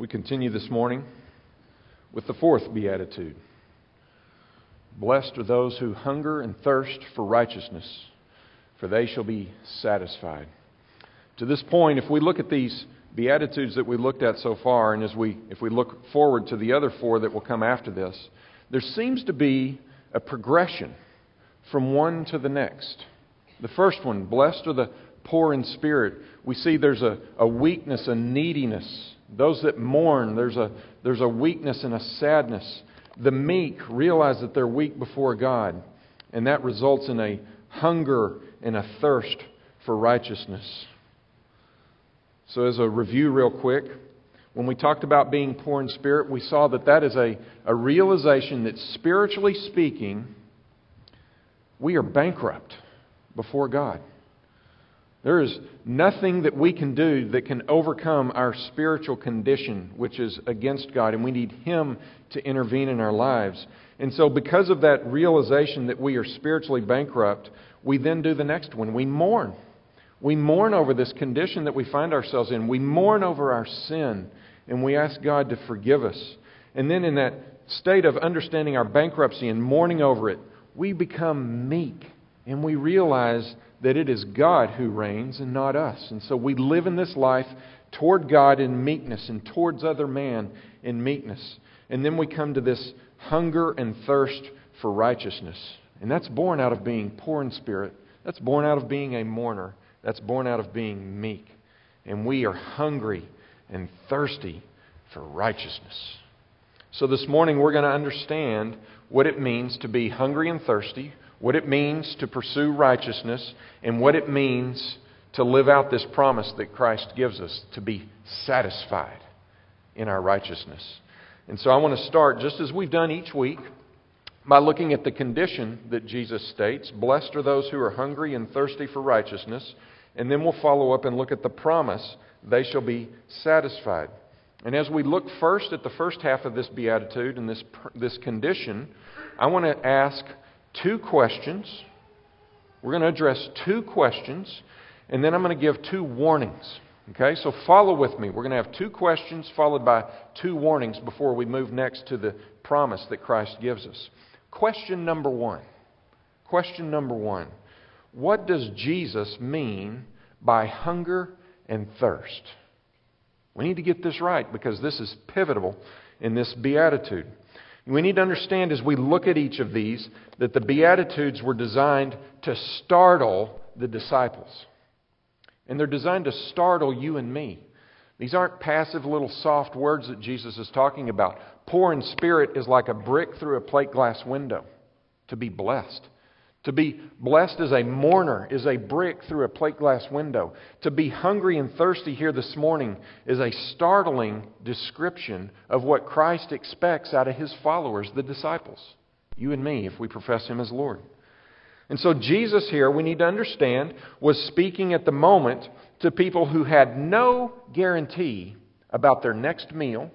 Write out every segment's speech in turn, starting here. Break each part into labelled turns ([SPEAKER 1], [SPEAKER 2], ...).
[SPEAKER 1] We continue this morning with the fourth beatitude. Blessed are those who hunger and thirst for righteousness, for they shall be satisfied. To this point, if we look at these beatitudes that we looked at so far, and as we, if we look forward to the other four that will come after this, there seems to be a progression from one to the next. The first one, blessed are the poor in spirit. We see there's a, a weakness, a neediness. Those that mourn, there's a, there's a weakness and a sadness. The meek realize that they're weak before God, and that results in a hunger and a thirst for righteousness. So, as a review, real quick, when we talked about being poor in spirit, we saw that that is a, a realization that spiritually speaking, we are bankrupt before God. There is nothing that we can do that can overcome our spiritual condition, which is against God, and we need Him to intervene in our lives. And so, because of that realization that we are spiritually bankrupt, we then do the next one. We mourn. We mourn over this condition that we find ourselves in. We mourn over our sin, and we ask God to forgive us. And then, in that state of understanding our bankruptcy and mourning over it, we become meek, and we realize that it is God who reigns and not us. And so we live in this life toward God in meekness and towards other man in meekness. And then we come to this hunger and thirst for righteousness. And that's born out of being poor in spirit. That's born out of being a mourner. That's born out of being meek. And we are hungry and thirsty for righteousness. So this morning we're going to understand what it means to be hungry and thirsty what it means to pursue righteousness, and what it means to live out this promise that Christ gives us to be satisfied in our righteousness. And so I want to start, just as we've done each week, by looking at the condition that Jesus states Blessed are those who are hungry and thirsty for righteousness. And then we'll follow up and look at the promise they shall be satisfied. And as we look first at the first half of this beatitude and this, this condition, I want to ask two questions. We're going to address two questions, and then I'm going to give two warnings. Okay, so follow with me. We're going to have two questions followed by two warnings before we move next to the promise that Christ gives us. Question number one. Question number one. What does Jesus mean by hunger and thirst? We need to get this right because this is pivotal in this beatitude. We need to understand as we look at each of these that the Beatitudes were designed to startle the disciples. And they're designed to startle you and me. These aren't passive little soft words that Jesus is talking about. Poor in spirit is like a brick through a plate glass window to be blessed. To be blessed as a mourner is a brick through a plate glass window. To be hungry and thirsty here this morning is a startling description of what Christ expects out of his followers, the disciples, you and me, if we profess him as Lord. And so, Jesus here, we need to understand, was speaking at the moment to people who had no guarantee about their next meal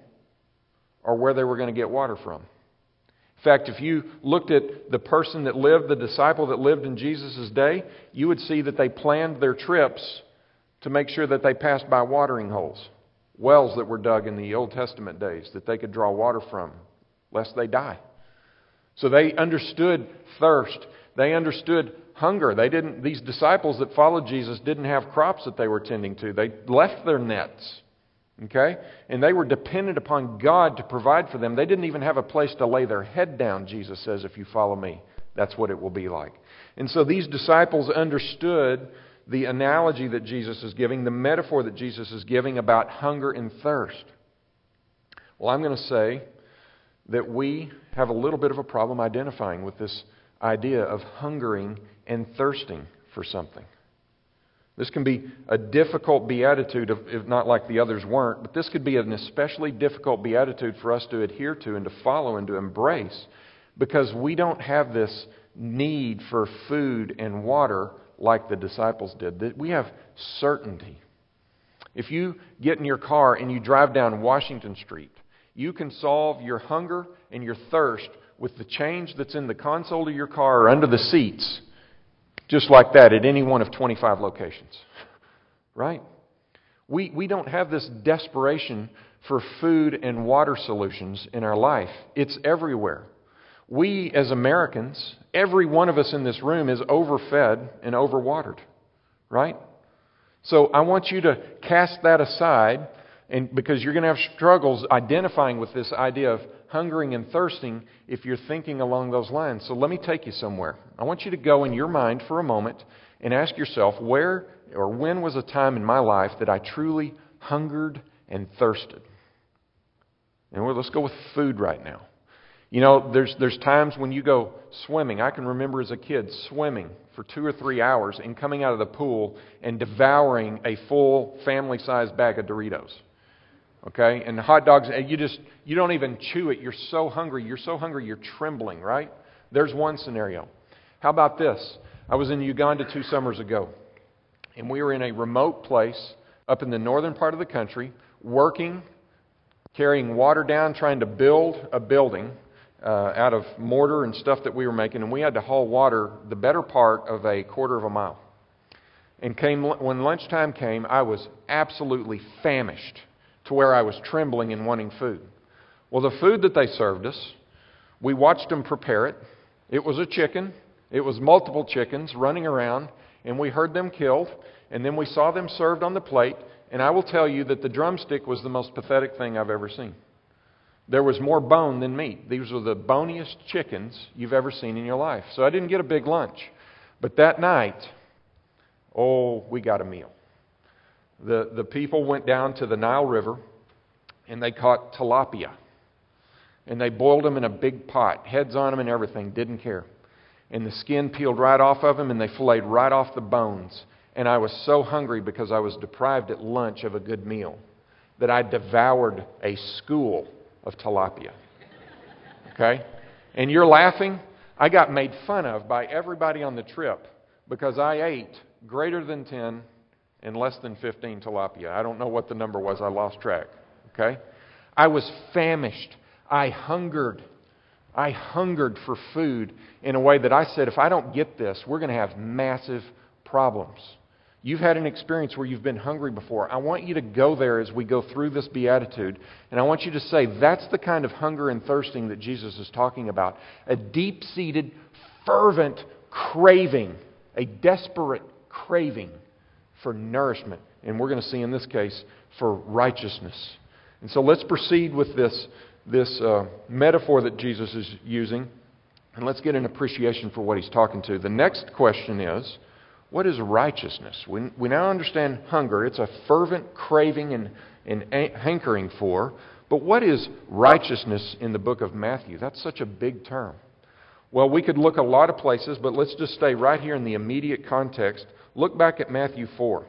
[SPEAKER 1] or where they were going to get water from. Fact, if you looked at the person that lived, the disciple that lived in Jesus' day, you would see that they planned their trips to make sure that they passed by watering holes, wells that were dug in the Old Testament days that they could draw water from, lest they die. So they understood thirst. They understood hunger. They didn't, these disciples that followed Jesus didn't have crops that they were tending to. They left their nets. Okay? And they were dependent upon God to provide for them. They didn't even have a place to lay their head down, Jesus says, if you follow me. That's what it will be like. And so these disciples understood the analogy that Jesus is giving, the metaphor that Jesus is giving about hunger and thirst. Well, I'm going to say that we have a little bit of a problem identifying with this idea of hungering and thirsting for something. This can be a difficult beatitude, if not like the others weren't, but this could be an especially difficult beatitude for us to adhere to and to follow and to embrace because we don't have this need for food and water like the disciples did. We have certainty. If you get in your car and you drive down Washington Street, you can solve your hunger and your thirst with the change that's in the console of your car or under the seats just like that at any one of 25 locations. Right? We, we don't have this desperation for food and water solutions in our life, it's everywhere. We, as Americans, every one of us in this room is overfed and overwatered, right? So I want you to cast that aside and because you're going to have struggles identifying with this idea of hungering and thirsting if you're thinking along those lines. So let me take you somewhere. I want you to go in your mind for a moment and ask yourself where or when was a time in my life that I truly hungered and thirsted? And let's go with food right now. You know, there's, there's times when you go swimming. I can remember as a kid swimming for two or three hours and coming out of the pool and devouring a full family sized bag of Doritos. Okay? And hot dogs, you just, you don't even chew it. You're so hungry. You're so hungry, you're trembling, right? There's one scenario. How about this? I was in Uganda two summers ago, and we were in a remote place up in the northern part of the country, working, carrying water down, trying to build a building uh, out of mortar and stuff that we were making, and we had to haul water the better part of a quarter of a mile. And came when lunchtime came, I was absolutely famished to where I was trembling and wanting food. Well, the food that they served us, we watched them prepare it. It was a chicken. It was multiple chickens running around, and we heard them killed, and then we saw them served on the plate. And I will tell you that the drumstick was the most pathetic thing I've ever seen. There was more bone than meat. These were the boniest chickens you've ever seen in your life. So I didn't get a big lunch. But that night, oh, we got a meal. The, the people went down to the Nile River and they caught tilapia. And they boiled them in a big pot, heads on them and everything, didn't care. And the skin peeled right off of them and they filleted right off the bones. And I was so hungry because I was deprived at lunch of a good meal that I devoured a school of tilapia. Okay? And you're laughing? I got made fun of by everybody on the trip because I ate greater than 10 and less than 15 tilapia. I don't know what the number was, I lost track. Okay? I was famished. I hungered. I hungered for food in a way that I said, if I don't get this, we're going to have massive problems. You've had an experience where you've been hungry before. I want you to go there as we go through this beatitude, and I want you to say, that's the kind of hunger and thirsting that Jesus is talking about. A deep seated, fervent craving, a desperate craving for nourishment. And we're going to see in this case for righteousness. And so let's proceed with this, this uh, metaphor that Jesus is using, and let's get an appreciation for what he's talking to. The next question is what is righteousness? We, we now understand hunger. It's a fervent craving and, and hankering for. But what is righteousness in the book of Matthew? That's such a big term. Well, we could look a lot of places, but let's just stay right here in the immediate context Look back at Matthew 4.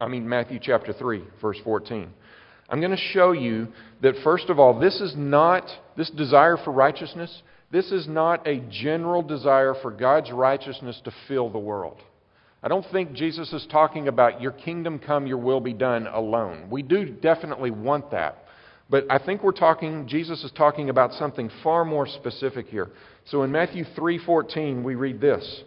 [SPEAKER 1] I mean, Matthew chapter 3, verse 14. I'm going to show you that, first of all, this is not, this desire for righteousness, this is not a general desire for God's righteousness to fill the world. I don't think Jesus is talking about your kingdom come, your will be done alone. We do definitely want that. But I think we're talking Jesus is talking about something far more specific here. So in Matthew 3:14 we read this.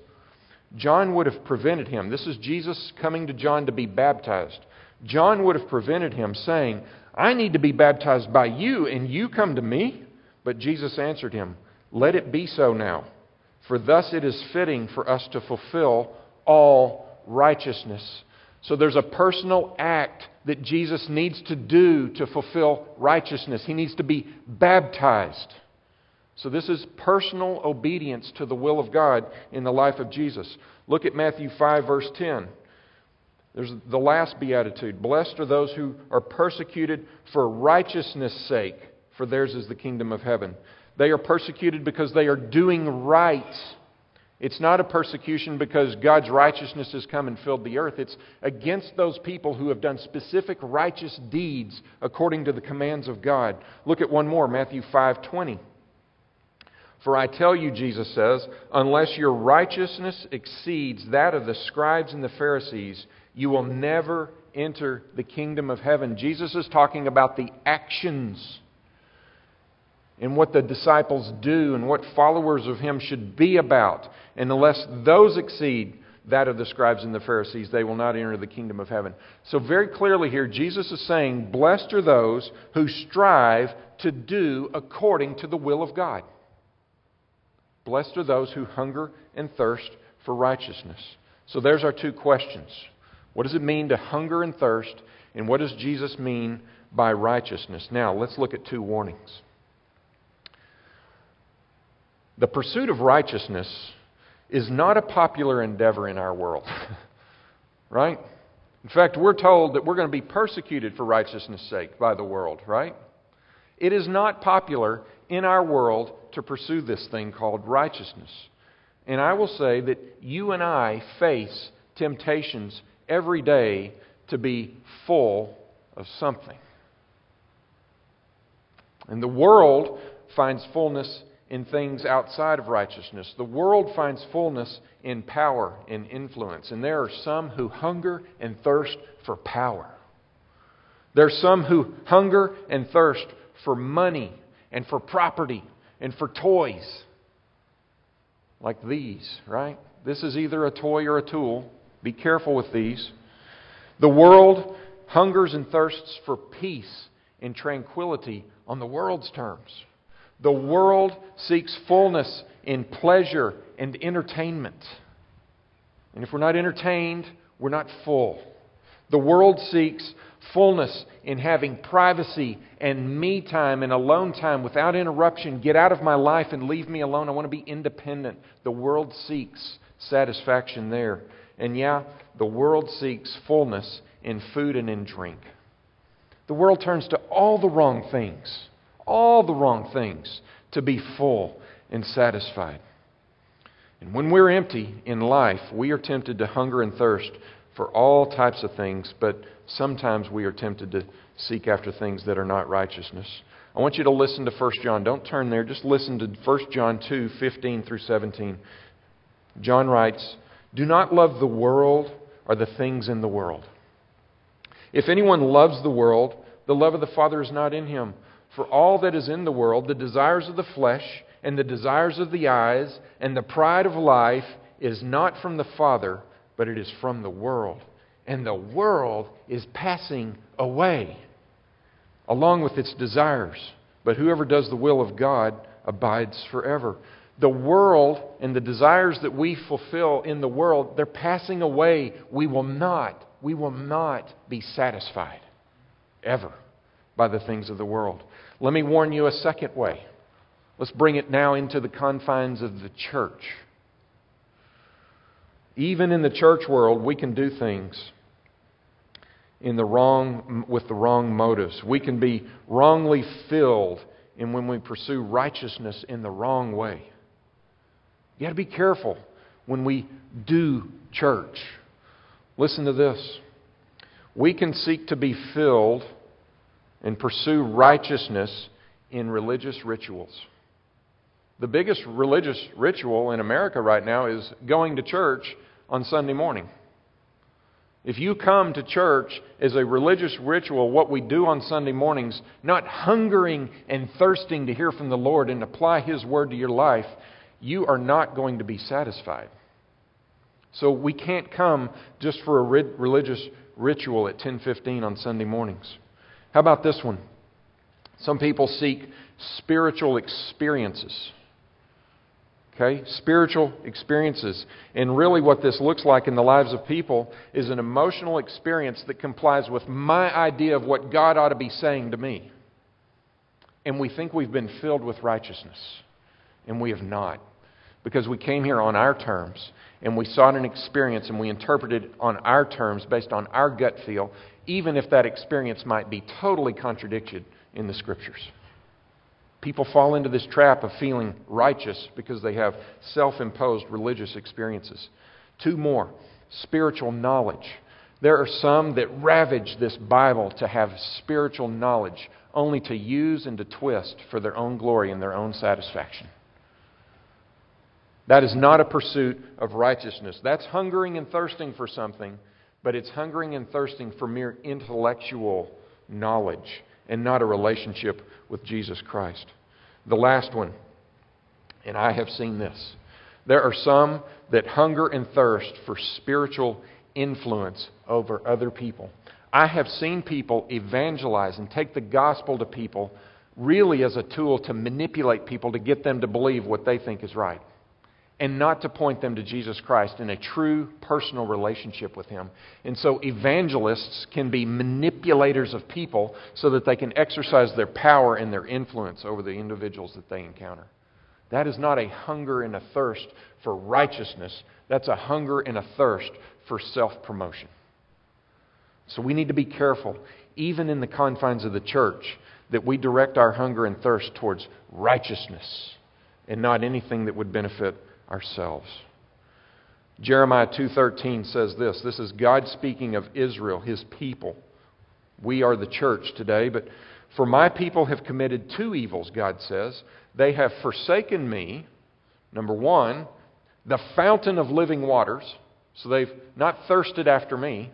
[SPEAKER 1] John would have prevented him. This is Jesus coming to John to be baptized. John would have prevented him, saying, I need to be baptized by you, and you come to me? But Jesus answered him, Let it be so now, for thus it is fitting for us to fulfill all righteousness. So there's a personal act that Jesus needs to do to fulfill righteousness. He needs to be baptized. So, this is personal obedience to the will of God in the life of Jesus. Look at Matthew 5, verse 10. There's the last beatitude. Blessed are those who are persecuted for righteousness' sake, for theirs is the kingdom of heaven. They are persecuted because they are doing right. It's not a persecution because God's righteousness has come and filled the earth. It's against those people who have done specific righteous deeds according to the commands of God. Look at one more, Matthew 5:20. For I tell you, Jesus says, unless your righteousness exceeds that of the scribes and the Pharisees, you will never enter the kingdom of heaven. Jesus is talking about the actions and what the disciples do and what followers of him should be about. And unless those exceed that of the scribes and the Pharisees. They will not enter the kingdom of heaven. So, very clearly here, Jesus is saying, Blessed are those who strive to do according to the will of God. Blessed are those who hunger and thirst for righteousness. So, there's our two questions. What does it mean to hunger and thirst? And what does Jesus mean by righteousness? Now, let's look at two warnings. The pursuit of righteousness is not a popular endeavor in our world. right? In fact, we're told that we're going to be persecuted for righteousness' sake by the world, right? It is not popular in our world to pursue this thing called righteousness. And I will say that you and I face temptations every day to be full of something. And the world finds fullness in things outside of righteousness. The world finds fullness in power and influence. And there are some who hunger and thirst for power. There are some who hunger and thirst for money and for property and for toys. Like these, right? This is either a toy or a tool. Be careful with these. The world hungers and thirsts for peace and tranquility on the world's terms. The world seeks fullness in pleasure and entertainment. And if we're not entertained, we're not full. The world seeks fullness in having privacy and me time and alone time without interruption. Get out of my life and leave me alone. I want to be independent. The world seeks satisfaction there. And yeah, the world seeks fullness in food and in drink. The world turns to all the wrong things all the wrong things to be full and satisfied. And when we're empty in life, we are tempted to hunger and thirst for all types of things, but sometimes we are tempted to seek after things that are not righteousness. I want you to listen to 1 John. Don't turn there, just listen to 1 John 2 15 through 17. John writes, Do not love the world or the things in the world. If anyone loves the world, the love of the Father is not in him. For all that is in the world, the desires of the flesh, and the desires of the eyes, and the pride of life, is not from the Father, but it is from the world. And the world is passing away, along with its desires. But whoever does the will of God abides forever. The world and the desires that we fulfill in the world, they're passing away. We will not, we will not be satisfied ever by the things of the world. Let me warn you a second way. Let's bring it now into the confines of the church. Even in the church world, we can do things in the wrong, with the wrong motives. We can be wrongly filled in when we pursue righteousness in the wrong way. You got to be careful when we do church. Listen to this. We can seek to be filled and pursue righteousness in religious rituals. The biggest religious ritual in America right now is going to church on Sunday morning. If you come to church as a religious ritual, what we do on Sunday mornings, not hungering and thirsting to hear from the Lord and apply His word to your life, you are not going to be satisfied. So we can't come just for a religious ritual at 10:15 on Sunday mornings. How about this one? Some people seek spiritual experiences. Okay? Spiritual experiences. And really, what this looks like in the lives of people is an emotional experience that complies with my idea of what God ought to be saying to me. And we think we've been filled with righteousness. And we have not. Because we came here on our terms and we sought an experience and we interpreted on our terms based on our gut feel even if that experience might be totally contradicted in the Scriptures. People fall into this trap of feeling righteous because they have self imposed religious experiences. Two more spiritual knowledge. There are some that ravage this Bible to have spiritual knowledge, only to use and to twist for their own glory and their own satisfaction. That is not a pursuit of righteousness. That's hungering and thirsting for something but it's hungering and thirsting for mere intellectual knowledge and not a relationship with Jesus Christ. The last one, and I have seen this There are some that hunger and thirst for spiritual influence over other people. I have seen people evangelize and take the gospel to people really as a tool to manipulate people to get them to believe what they think is right and not to point them to Jesus Christ in a true personal relationship with Him. And so evangelists can be manipulators of people so that they can exercise their power and their influence over the individuals that they encounter. That is not a hunger and a thirst for righteousness, that's a hunger and a thirst for self promotion. So we need to be careful, even in the confines of the church, that we direct our hunger and thirst towards righteousness and not anything that would benefit ourselves. Jeremiah 2:13 says this. This is God speaking of Israel, his people. We are the church today, but for my people have committed two evils, God says. They have forsaken me, number 1, the fountain of living waters, so they've not thirsted after me,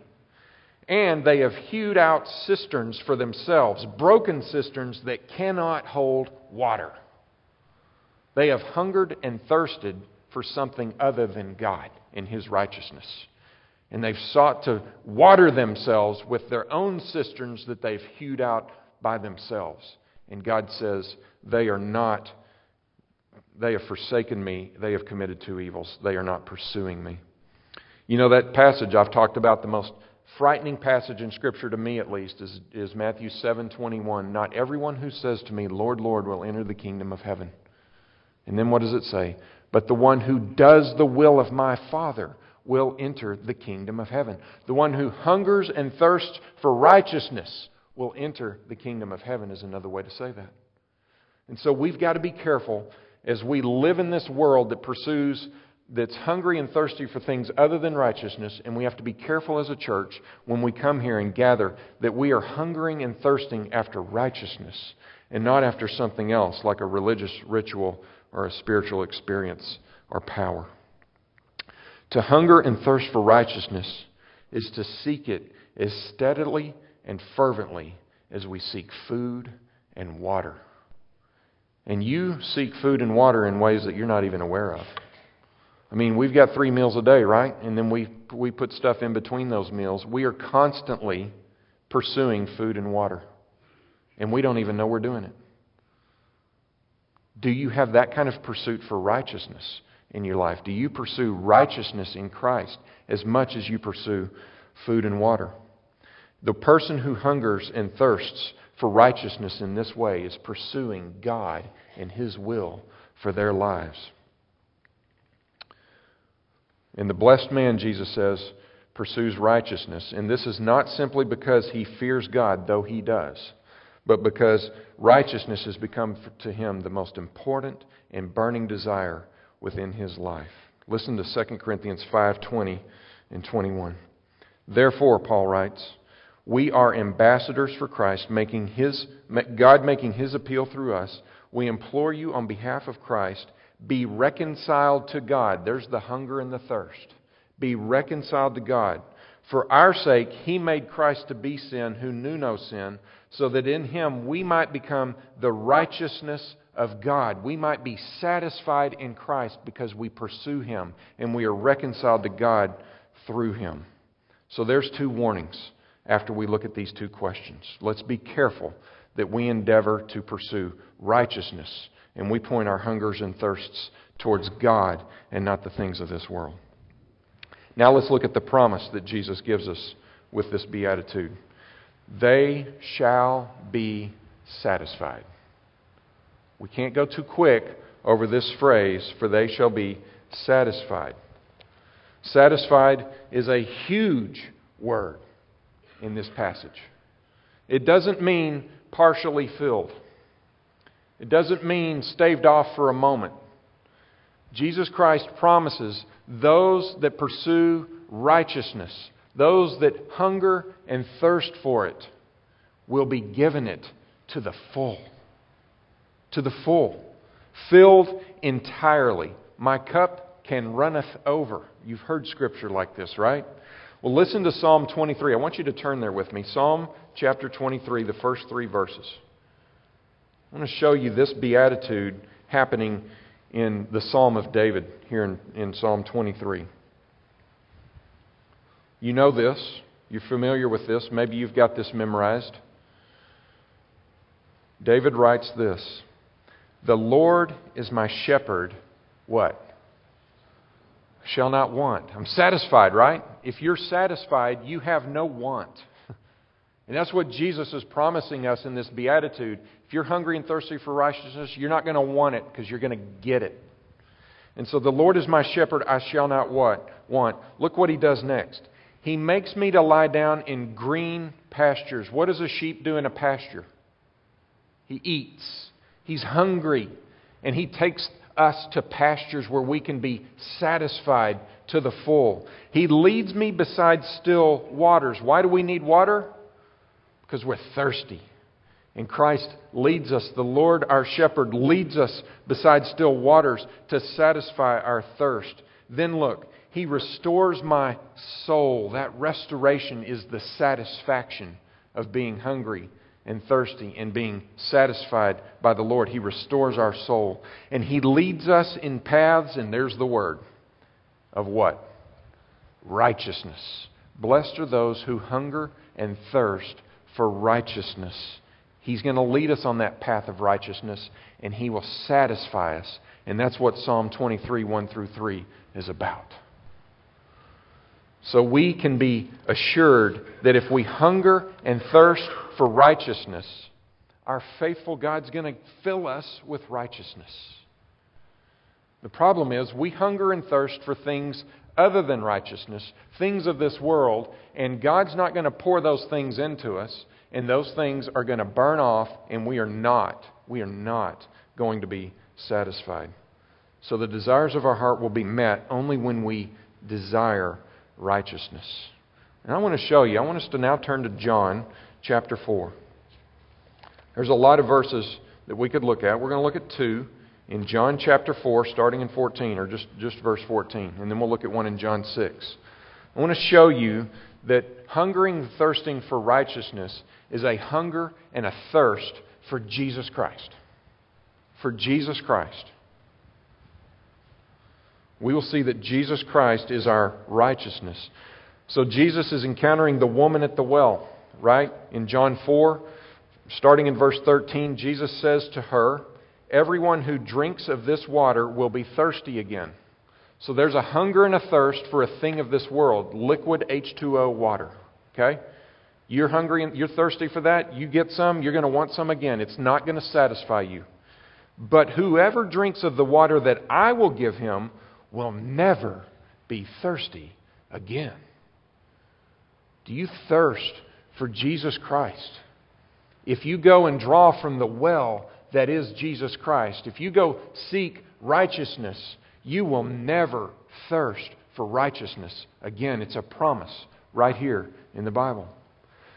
[SPEAKER 1] and they have hewed out cisterns for themselves, broken cisterns that cannot hold water. They have hungered and thirsted for something other than God and His righteousness. And they've sought to water themselves with their own cisterns that they've hewed out by themselves. And God says, They are not, they have forsaken me, they have committed two evils, they are not pursuing me. You know, that passage I've talked about, the most frightening passage in Scripture to me at least, is, is Matthew 7 21. Not everyone who says to me, Lord, Lord, will enter the kingdom of heaven. And then what does it say? But the one who does the will of my Father will enter the kingdom of heaven. The one who hungers and thirsts for righteousness will enter the kingdom of heaven, is another way to say that. And so we've got to be careful as we live in this world that pursues, that's hungry and thirsty for things other than righteousness, and we have to be careful as a church when we come here and gather that we are hungering and thirsting after righteousness and not after something else like a religious ritual or a spiritual experience or power. To hunger and thirst for righteousness is to seek it as steadily and fervently as we seek food and water. And you seek food and water in ways that you're not even aware of. I mean, we've got three meals a day, right? And then we, we put stuff in between those meals. We are constantly pursuing food and water. And we don't even know we're doing it. Do you have that kind of pursuit for righteousness in your life? Do you pursue righteousness in Christ as much as you pursue food and water? The person who hungers and thirsts for righteousness in this way is pursuing God and His will for their lives. And the blessed man, Jesus says, pursues righteousness. And this is not simply because he fears God, though he does but because righteousness has become to him the most important and burning desire within his life. Listen to 2 Corinthians 5:20 and 21. Therefore, Paul writes, we are ambassadors for Christ, making his, God making his appeal through us. We implore you on behalf of Christ, be reconciled to God. There's the hunger and the thirst. Be reconciled to God. For our sake, he made Christ to be sin who knew no sin, so that in him we might become the righteousness of God. We might be satisfied in Christ because we pursue him and we are reconciled to God through him. So there's two warnings after we look at these two questions. Let's be careful that we endeavor to pursue righteousness and we point our hungers and thirsts towards God and not the things of this world. Now let's look at the promise that Jesus gives us with this beatitude. They shall be satisfied. We can't go too quick over this phrase, for they shall be satisfied. Satisfied is a huge word in this passage. It doesn't mean partially filled, it doesn't mean staved off for a moment. Jesus Christ promises those that pursue righteousness, those that hunger and thirst for it will be given it to the full. To the full. Filled entirely. My cup can runneth over. You've heard scripture like this, right? Well, listen to Psalm 23. I want you to turn there with me. Psalm chapter 23, the first three verses. I want to show you this beatitude happening in the Psalm of David here in, in Psalm 23. You know this. You're familiar with this. Maybe you've got this memorized. David writes this The Lord is my shepherd. What? Shall not want. I'm satisfied, right? If you're satisfied, you have no want. And that's what Jesus is promising us in this beatitude. If you're hungry and thirsty for righteousness, you're not going to want it because you're going to get it. And so the Lord is my shepherd, I shall not what? want. Look what he does next. He makes me to lie down in green pastures. What does a sheep do in a pasture? He eats. He's hungry. And He takes us to pastures where we can be satisfied to the full. He leads me beside still waters. Why do we need water? Because we're thirsty. And Christ leads us, the Lord our shepherd leads us beside still waters to satisfy our thirst. Then look, He restores my soul. That restoration is the satisfaction of being hungry and thirsty and being satisfied by the Lord. He restores our soul. And He leads us in paths, and there's the word of what? Righteousness. Blessed are those who hunger and thirst for righteousness. He's going to lead us on that path of righteousness, and He will satisfy us. And that's what Psalm 23, 1 through 3 is about. So we can be assured that if we hunger and thirst for righteousness, our faithful God's going to fill us with righteousness. The problem is we hunger and thirst for things other than righteousness, things of this world, and God's not going to pour those things into us, and those things are going to burn off, and we are not, we are not going to be satisfied. So the desires of our heart will be met only when we desire righteousness. And I want to show you, I want us to now turn to John chapter 4. There's a lot of verses that we could look at. We're going to look at two in John chapter 4, starting in 14, or just, just verse 14. And then we'll look at one in John 6. I want to show you that hungering and thirsting for righteousness is a hunger and a thirst for Jesus Christ. For Jesus Christ we will see that Jesus Christ is our righteousness. So Jesus is encountering the woman at the well, right? In John 4, starting in verse 13, Jesus says to her, Everyone who drinks of this water will be thirsty again. So there's a hunger and a thirst for a thing of this world, liquid H2O water. Okay? You're hungry and you're thirsty for that, you get some, you're going to want some again. It's not going to satisfy you. But whoever drinks of the water that I will give him will never be thirsty again. Do you thirst for Jesus Christ? If you go and draw from the well that is Jesus Christ, if you go seek righteousness, you will never thirst for righteousness again. It's a promise right here in the Bible.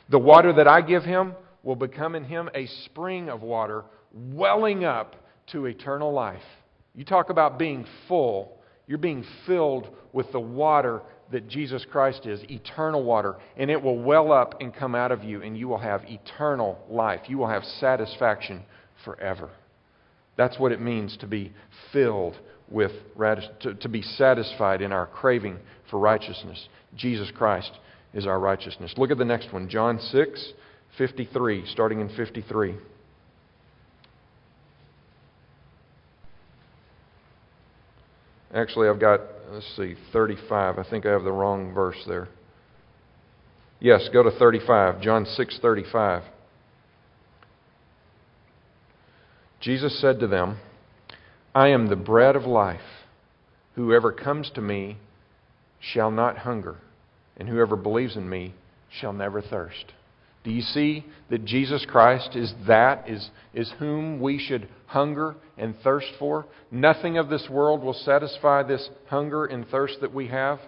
[SPEAKER 1] The water that I give him will become in him a spring of water welling up to eternal life. You talk about being full you're being filled with the water that Jesus Christ is, eternal water, and it will well up and come out of you, and you will have eternal life. You will have satisfaction forever. That's what it means to be filled with, to, to be satisfied in our craving for righteousness. Jesus Christ is our righteousness. Look at the next one, John 6, 53, starting in 53. Actually, I've got, let's see, 35. I think I have the wrong verse there. Yes, go to 35. John 6:35. Jesus said to them, I am the bread of life. Whoever comes to me shall not hunger, and whoever believes in me shall never thirst. Do you see that Jesus Christ is that, is, is whom we should hunger and thirst for? Nothing of this world will satisfy this hunger and thirst that we have,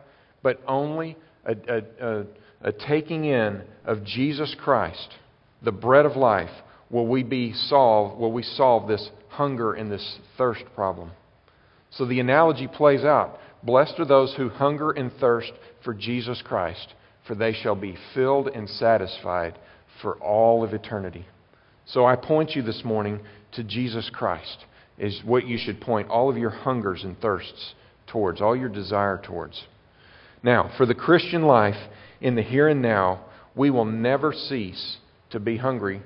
[SPEAKER 1] but only a, a, a, a taking in of Jesus Christ, the bread of life, will we be solved, will we solve this hunger and this thirst problem. So the analogy plays out. Blessed are those who hunger and thirst for Jesus Christ, for they shall be filled and satisfied for all of eternity. So I point you this morning to Jesus Christ is what you should point all of your hungers and thirsts towards, all your desire towards. Now, for the Christian life in the here and now, we will never cease to be hungry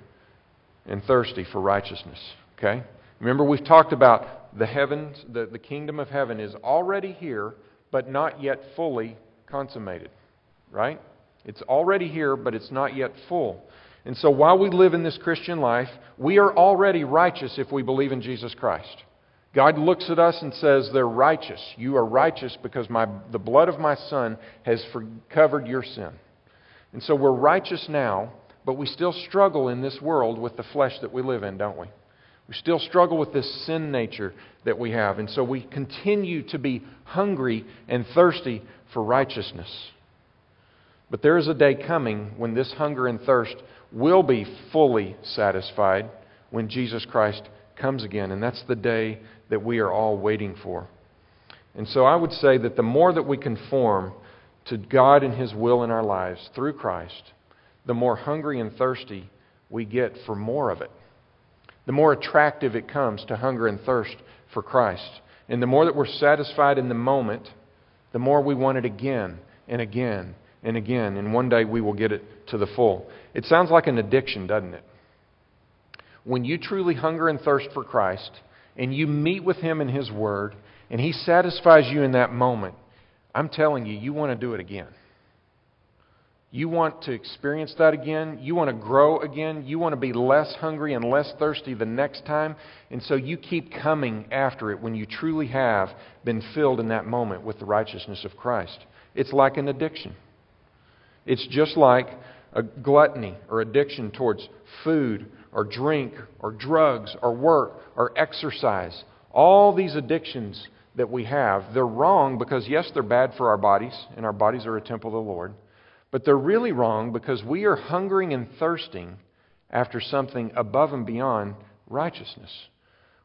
[SPEAKER 1] and thirsty for righteousness. Okay? Remember, we've talked about the heavens, the, the kingdom of heaven is already here, but not yet fully consummated. Right? It's already here, but it's not yet full. And so while we live in this Christian life, we are already righteous if we believe in Jesus Christ. God looks at us and says, They're righteous. You are righteous because my, the blood of my Son has for, covered your sin. And so we're righteous now, but we still struggle in this world with the flesh that we live in, don't we? We still struggle with this sin nature that we have. And so we continue to be hungry and thirsty for righteousness. But there is a day coming when this hunger and thirst will be fully satisfied when Jesus Christ comes again. And that's the day that we are all waiting for. And so I would say that the more that we conform to God and His will in our lives through Christ, the more hungry and thirsty we get for more of it. The more attractive it comes to hunger and thirst for Christ. And the more that we're satisfied in the moment, the more we want it again and again and again. And one day we will get it to the full. It sounds like an addiction, doesn't it? When you truly hunger and thirst for Christ, and you meet with Him in His Word, and He satisfies you in that moment, I'm telling you, you want to do it again. You want to experience that again. You want to grow again. You want to be less hungry and less thirsty the next time. And so you keep coming after it when you truly have been filled in that moment with the righteousness of Christ. It's like an addiction. It's just like a gluttony or addiction towards food or drink or drugs or work or exercise. All these addictions that we have, they're wrong because, yes, they're bad for our bodies, and our bodies are a temple of the Lord. But they're really wrong because we are hungering and thirsting after something above and beyond righteousness.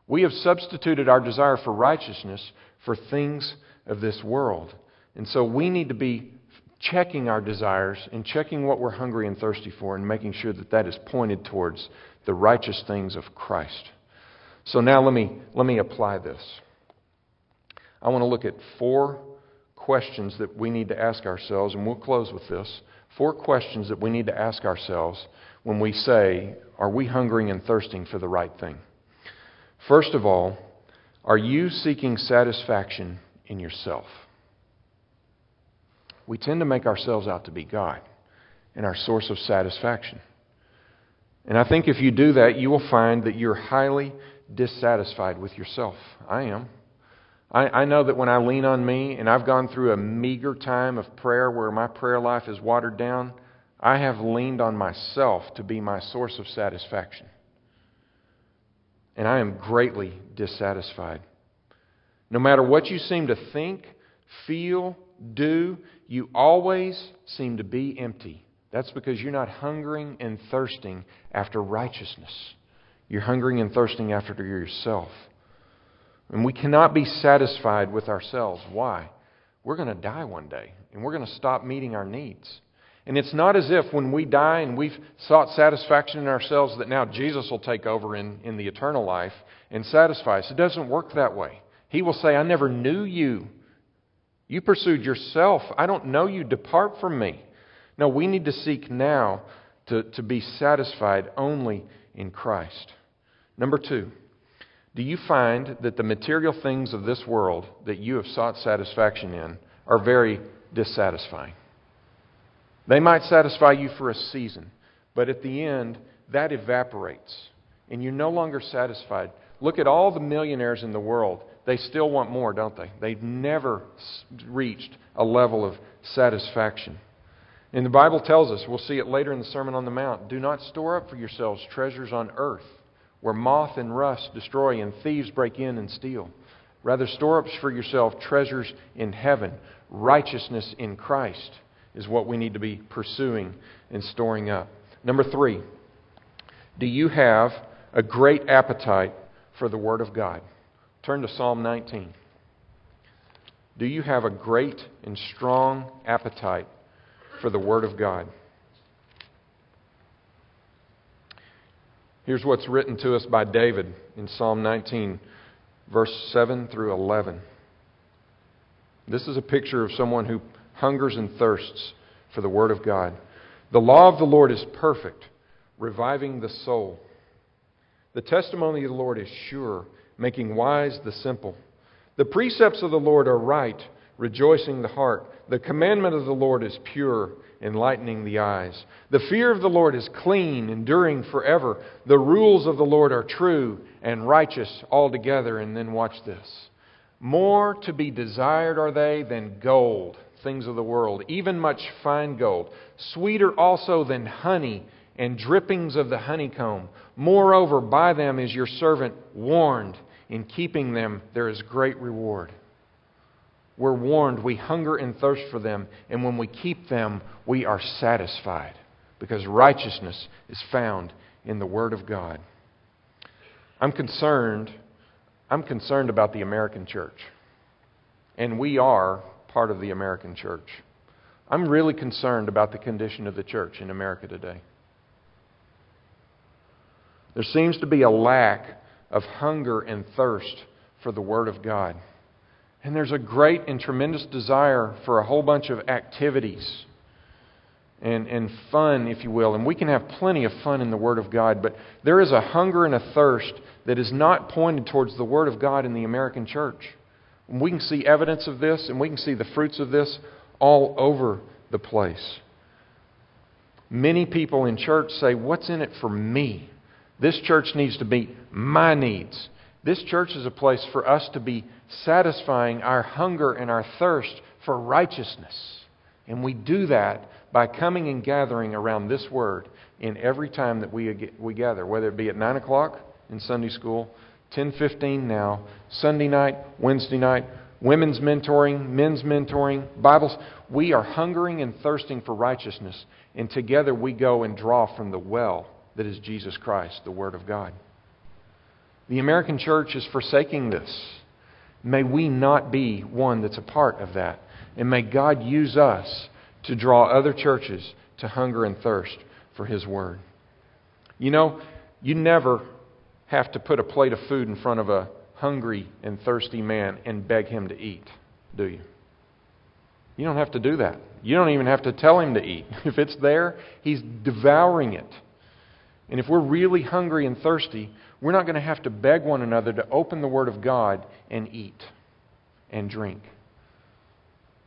[SPEAKER 1] We have substituted our desire for righteousness for things of this world. And so we need to be checking our desires and checking what we're hungry and thirsty for and making sure that that is pointed towards the righteous things of Christ. So now let me, let me apply this. I want to look at four questions that we need to ask ourselves, and we'll close with this. Four questions that we need to ask ourselves when we say, Are we hungering and thirsting for the right thing? First of all, are you seeking satisfaction in yourself? we tend to make ourselves out to be God and our source of satisfaction. And I think if you do that, you will find that you're highly dissatisfied with yourself. I am. I, I, know that when I lean on me, and I've gone through a meager time of prayer where my prayer life is watered down, I have leaned on myself to be my source of satisfaction. And I am greatly dissatisfied. No matter what you seem to think, feel, do, you always seem to be empty. That's because you're not hungering and thirsting after righteousness. You're hungering and thirsting after yourself. And we cannot be satisfied with ourselves. Why? We're going to die one day, and we're going to stop meeting our needs. And it's not as if when we die and we've sought satisfaction in ourselves that now Jesus will take over in, in the eternal life and satisfy us. It doesn't work that way. He will say, I never knew you. You pursued yourself. I don't know you. Depart from me. No, we need to seek now to, to be satisfied only in Christ. Number two, do you find that the material things of this world that you have sought satisfaction in are very dissatisfying? They might satisfy you for a season, but at the end, that evaporates, and you're no longer satisfied. Look at all the millionaires in the world they still want more, don't they? They've never reached a level of satisfaction. And the Bible tells us, we'll see it later in the Sermon on the Mount, do not store up for yourselves treasures on earth where moth and rust destroy and thieves break in and steal. Rather, store up for yourself treasures in heaven. Righteousness in Christ is what we need to be pursuing and storing up. Number three, do you have a great appetite for the Word of God? Turn to Psalm 19. Do you have a great and strong appetite for the Word of God? Here's what's written to us by David in Psalm 19, verse 7 through 11. This is a picture of someone who hungers and thirsts for the Word of God. The law of the Lord is perfect, reviving the soul. The testimony of the Lord is sure, making wise the simple. The precepts of the Lord are right, rejoicing the heart. The commandment of the Lord is pure, enlightening the eyes. The fear of the Lord is clean, enduring forever. The rules of the Lord are true and righteous altogether. And then watch this. More to be desired are they than gold, things of the world, even much fine gold. Sweeter also than honey and drippings of the honeycomb. Moreover, by them is your servant warned. In keeping them, there is great reward. We're warned, we hunger and thirst for them, and when we keep them, we are satisfied because righteousness is found in the Word of God. I'm concerned I'm concerned about the American church. And we are part of the American church. I'm really concerned about the condition of the church in America today. There seems to be a lack of hunger and thirst for the Word of God. And there's a great and tremendous desire for a whole bunch of activities and, and fun, if you will. And we can have plenty of fun in the Word of God, but there is a hunger and a thirst that is not pointed towards the Word of God in the American church. And we can see evidence of this, and we can see the fruits of this all over the place. Many people in church say, What's in it for me? This church needs to meet my needs. This church is a place for us to be satisfying our hunger and our thirst for righteousness. And we do that by coming and gathering around this word in every time that we, we gather, whether it be at 9 o'clock in Sunday school, 10:15 now, Sunday night, Wednesday night, women's mentoring, men's mentoring, Bibles. We are hungering and thirsting for righteousness, and together we go and draw from the well that is Jesus Christ, the Word of God. The American church is forsaking this. May we not be one that's a part of that. And may God use us to draw other churches to hunger and thirst for His Word. You know, you never have to put a plate of food in front of a hungry and thirsty man and beg him to eat, do you? You don't have to do that. You don't even have to tell him to eat. If it's there, he's devouring it. And if we're really hungry and thirsty, we're not going to have to beg one another to open the Word of God and eat and drink.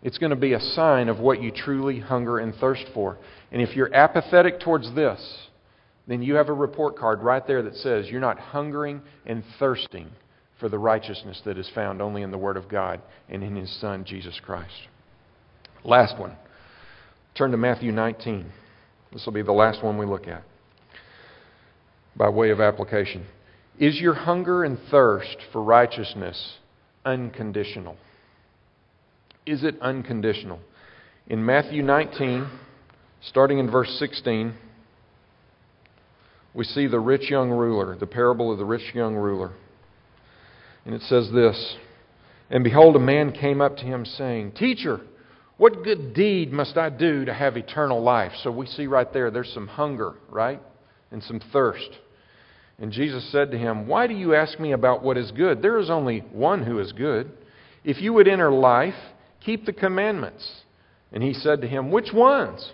[SPEAKER 1] It's going to be a sign of what you truly hunger and thirst for. And if you're apathetic towards this, then you have a report card right there that says you're not hungering and thirsting for the righteousness that is found only in the Word of God and in His Son, Jesus Christ. Last one. Turn to Matthew 19. This will be the last one we look at by way of application. Is your hunger and thirst for righteousness unconditional? Is it unconditional? In Matthew 19, starting in verse 16, we see the rich young ruler, the parable of the rich young ruler. And it says this And behold, a man came up to him, saying, Teacher, what good deed must I do to have eternal life? So we see right there, there's some hunger, right? And some thirst. And Jesus said to him, Why do you ask me about what is good? There is only one who is good. If you would enter life, keep the commandments. And he said to him, Which ones?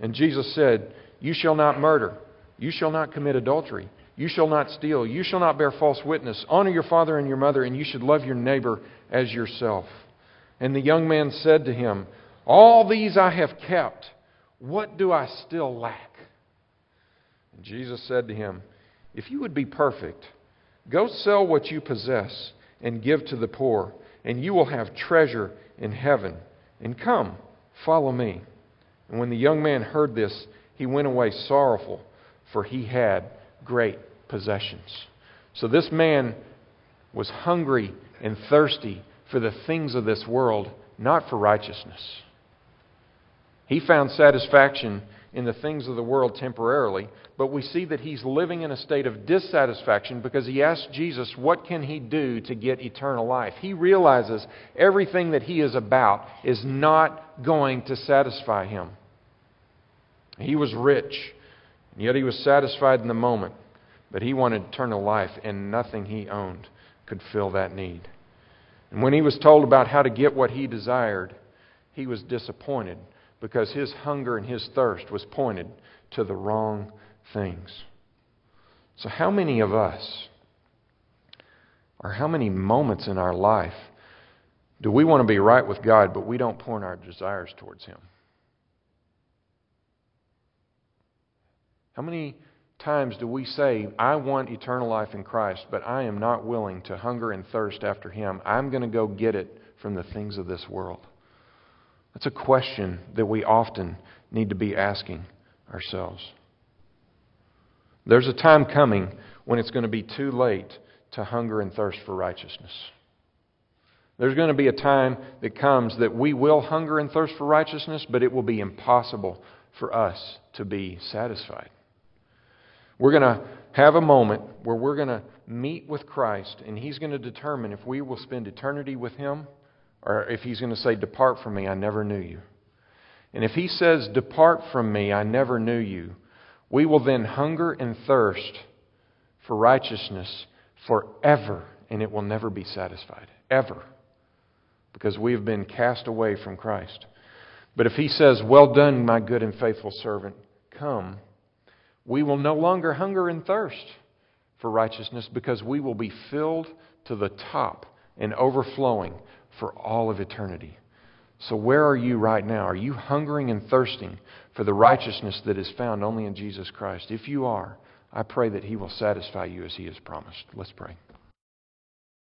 [SPEAKER 1] And Jesus said, You shall not murder. You shall not commit adultery. You shall not steal. You shall not bear false witness. Honor your father and your mother, and you should love your neighbor as yourself. And the young man said to him, All these I have kept. What do I still lack? And Jesus said to him, If you would be perfect, go sell what you possess and give to the poor, and you will have treasure in heaven. And come, follow me. And when the young man heard this, he went away sorrowful for he had great possessions. So this man was hungry and thirsty for the things of this world, not for righteousness. He found satisfaction in the things of the world temporarily, but we see that he's living in a state of dissatisfaction because he asks Jesus, What can he do to get eternal life? He realizes everything that he is about is not going to satisfy him. He was rich. And yet he was satisfied in the moment, but he wanted eternal life and nothing he owned could fill that need. And when he was told about how to get what he desired, he was disappointed because his hunger and his thirst was pointed to the wrong things. So, how many of us, or how many moments in our life, do we want to be right with God, but we don't point our desires towards Him? How many times do we say, I want eternal life in Christ, but I am not willing to hunger and thirst after Him? I'm going to go get it from the things of this world. That's a question that we often need to be asking ourselves. There's a time coming when it's going to be too late to hunger and thirst for righteousness. There's going to be a time that comes that we will hunger and thirst for righteousness, but it will be impossible for us to be satisfied. We're going to have a moment where we're going to meet with Christ, and He's going to determine if we will spend eternity with Him or if He's going to say, Depart from me, I never knew you. And if He says, Depart from me, I never knew you, we will then hunger and thirst for righteousness forever, and it will never be satisfied. Ever. Because we have been cast away from Christ. But if He says, Well done, my good and faithful servant, come we will no longer hunger and thirst for righteousness because we will be filled to the top and overflowing for all of eternity. So, where are you right now? Are you hungering and thirsting for the righteousness that is found only in Jesus Christ? If you are, I pray that He will satisfy you as He has promised. Let's pray.